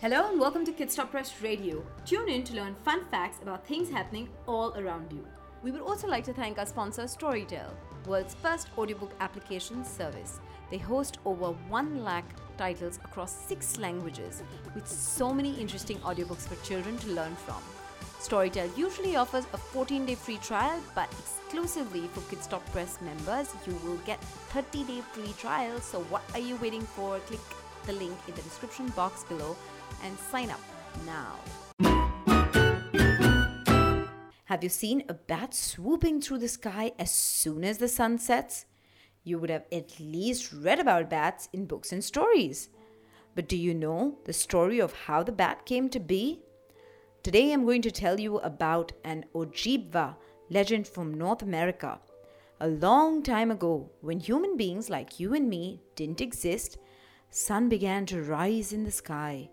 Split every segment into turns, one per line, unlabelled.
Hello and welcome to Kids Stop Press Radio. Tune in to learn fun facts about things happening all around you. We would also like to thank our sponsor Storytel, world's first audiobook application service. They host over 1 lakh titles across 6 languages with so many interesting audiobooks for children to learn from. Storytel usually offers a 14-day free trial, but exclusively for Kids Stop Press members, you will get 30-day free trial. So what are you waiting for? Click the link in the description box below and sign up now. Have you seen a bat swooping through the sky as soon as the sun sets? You would have at least read about bats in books and stories. But do you know the story of how the bat came to be? Today I'm going to tell you about an Ojibwa legend from North America. A long time ago, when human beings like you and me didn't exist, sun began to rise in the sky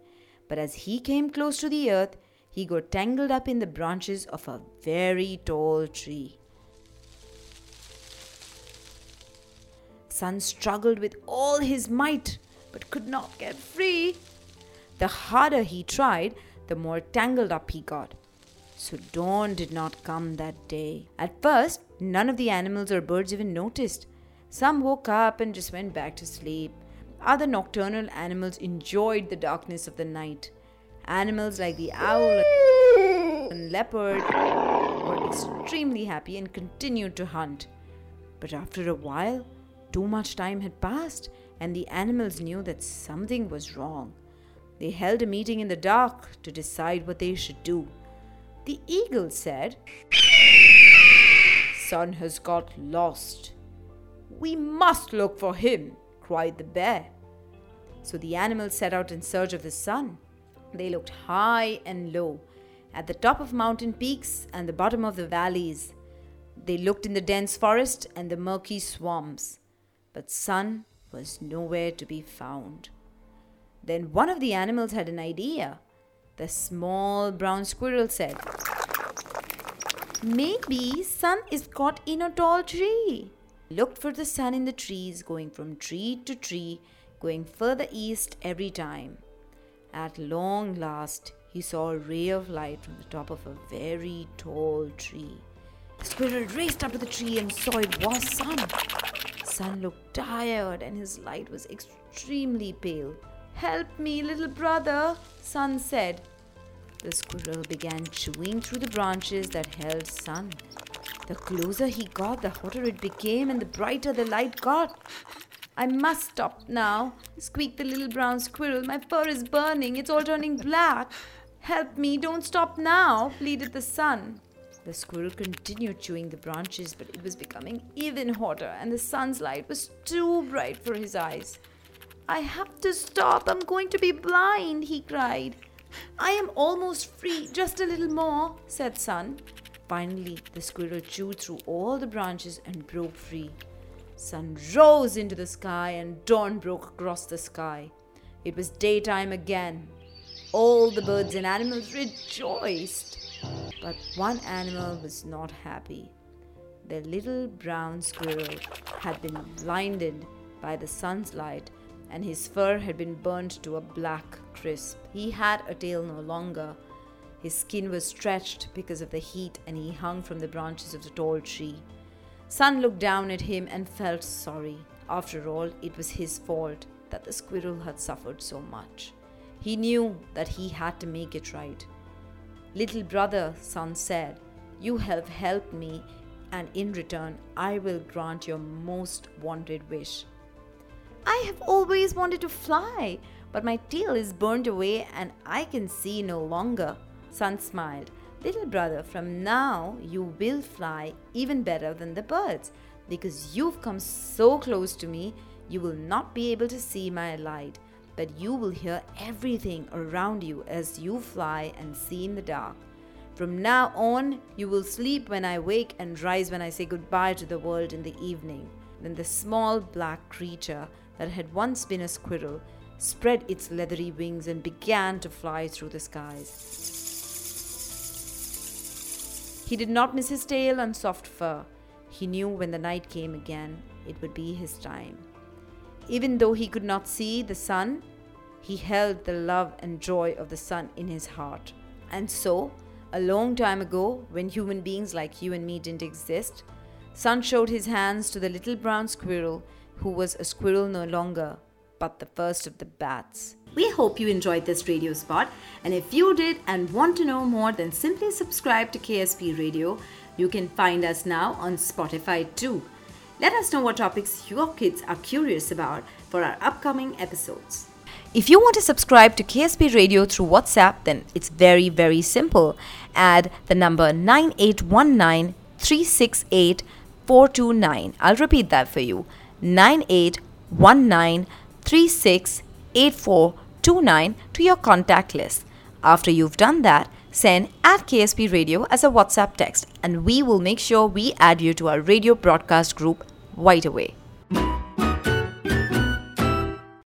but as he came close to the earth, he got tangled up in the branches of a very tall tree. Sun struggled with all his might, but could not get free. The harder he tried, the more tangled up he got. So dawn did not come that day. At first, none of the animals or birds even noticed. Some woke up and just went back to sleep. Other nocturnal animals enjoyed the darkness of the night. Animals like the owl and leopard were extremely happy and continued to hunt. But after a while, too much time had passed, and the animals knew that something was wrong. They held a meeting in the dark to decide what they should do. The eagle said, Sun has got lost. We must look for him cried the bear. So the animals set out in search of the sun. They looked high and low, at the top of mountain peaks and the bottom of the valleys. They looked in the dense forest and the murky swamps, but sun was nowhere to be found. Then one of the animals had an idea. The small brown squirrel said, Maybe sun is caught in a tall tree looked for the sun in the trees, going from tree to tree, going further east every time. At long last, he saw a ray of light from the top of a very tall tree. The squirrel raced up to the tree and saw it was Sun. Sun looked tired and his light was extremely pale. Help me, little brother, Sun said. The squirrel began chewing through the branches that held Sun. The closer he got, the hotter it became, and the brighter the light got. I must stop now, squeaked the little brown squirrel. My fur is burning, it's all turning black. Help me, don't stop now, pleaded the sun. The squirrel continued chewing the branches, but it was becoming even hotter, and the sun's light was too bright for his eyes. I have to stop, I'm going to be blind, he cried. I am almost free, just a little more, said Sun. Finally, the squirrel chewed through all the branches and broke free. Sun rose into the sky and dawn broke across the sky. It was daytime again. All the birds and animals rejoiced. But one animal was not happy. The little brown squirrel had been blinded by the sun's light and his fur had been burnt to a black crisp. He had a tail no longer his skin was stretched because of the heat and he hung from the branches of the tall tree. Sun looked down at him and felt sorry. After all, it was his fault that the squirrel had suffered so much. He knew that he had to make it right. Little brother, Sun said, You have helped me, and in return, I will grant your most wanted wish. I have always wanted to fly, but my tail is burned away and I can see no longer. Sun smiled. Little brother, from now you will fly even better than the birds. Because you've come so close to me, you will not be able to see my light, but you will hear everything around you as you fly and see in the dark. From now on, you will sleep when I wake and rise when I say goodbye to the world in the evening. Then the small black creature that had once been a squirrel spread its leathery wings and began to fly through the skies. He did not miss his tail and soft fur. He knew when the night came again, it would be his time. Even though he could not see the sun, he held the love and joy of the sun in his heart. And so, a long time ago, when human beings like you and me didn't exist, Sun showed his hands to the little brown squirrel, who was a squirrel no longer, but the first of the bats.
We hope you enjoyed this radio spot, and if you did and want to know more, then simply subscribe to KSP Radio. You can find us now on Spotify too. Let us know what topics your kids are curious about for our upcoming episodes.
If you want to subscribe to KSP Radio through WhatsApp, then it's very, very simple. Add the number 9819 368 429. I'll repeat that for you 9819368429 to your contact list. After you've done that, send at KSP Radio as a WhatsApp text and we will make sure we add you to our radio broadcast group right away.